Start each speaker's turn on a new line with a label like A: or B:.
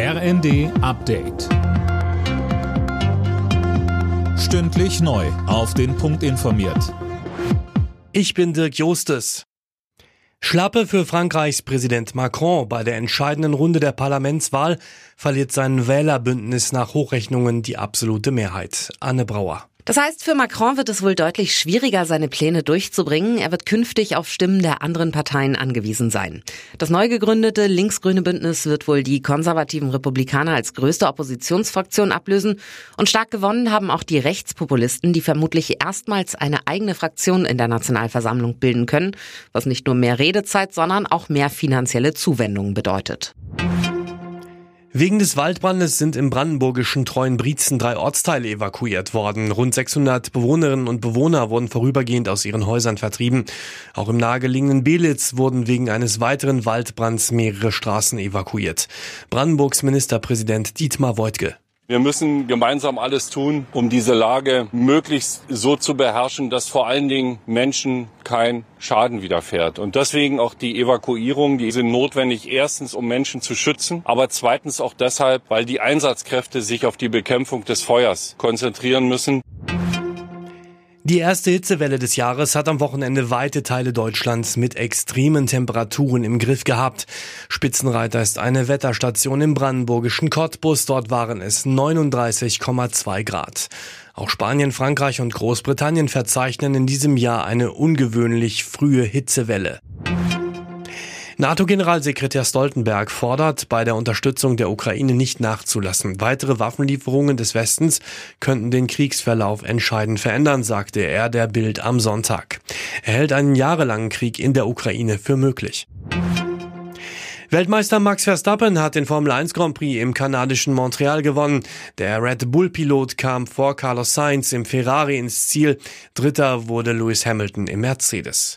A: RND Update. Stündlich neu. Auf den Punkt informiert.
B: Ich bin Dirk Jostes. Schlappe für Frankreichs Präsident Macron. Bei der entscheidenden Runde der Parlamentswahl verliert sein Wählerbündnis nach Hochrechnungen die absolute Mehrheit. Anne Brauer.
C: Das heißt, für Macron wird es wohl deutlich schwieriger, seine Pläne durchzubringen. Er wird künftig auf Stimmen der anderen Parteien angewiesen sein. Das neu gegründete linksgrüne Bündnis wird wohl die konservativen Republikaner als größte Oppositionsfraktion ablösen. Und stark gewonnen haben auch die Rechtspopulisten, die vermutlich erstmals eine eigene Fraktion in der Nationalversammlung bilden können, was nicht nur mehr Redezeit, sondern auch mehr finanzielle Zuwendungen bedeutet.
B: Wegen des Waldbrandes sind im brandenburgischen Treuenbrietzen drei Ortsteile evakuiert worden. Rund 600 Bewohnerinnen und Bewohner wurden vorübergehend aus ihren Häusern vertrieben. Auch im nahegelegenen Belitz wurden wegen eines weiteren Waldbrands mehrere Straßen evakuiert. Brandenburgs Ministerpräsident Dietmar Woidke.
D: Wir müssen gemeinsam alles tun, um diese Lage möglichst so zu beherrschen, dass vor allen Dingen Menschen kein Schaden widerfährt. Und deswegen auch die Evakuierung, die sind notwendig, erstens, um Menschen zu schützen, aber zweitens auch deshalb, weil die Einsatzkräfte sich auf die Bekämpfung des Feuers konzentrieren müssen.
B: Die erste Hitzewelle des Jahres hat am Wochenende weite Teile Deutschlands mit extremen Temperaturen im Griff gehabt. Spitzenreiter ist eine Wetterstation im brandenburgischen Cottbus. Dort waren es 39,2 Grad. Auch Spanien, Frankreich und Großbritannien verzeichnen in diesem Jahr eine ungewöhnlich frühe Hitzewelle. NATO-Generalsekretär Stoltenberg fordert, bei der Unterstützung der Ukraine nicht nachzulassen. Weitere Waffenlieferungen des Westens könnten den Kriegsverlauf entscheidend verändern, sagte er der Bild am Sonntag. Er hält einen jahrelangen Krieg in der Ukraine für möglich. Weltmeister Max Verstappen hat den Formel 1 Grand Prix im kanadischen Montreal gewonnen. Der Red Bull-Pilot kam vor Carlos Sainz im Ferrari ins Ziel. Dritter wurde Lewis Hamilton im Mercedes.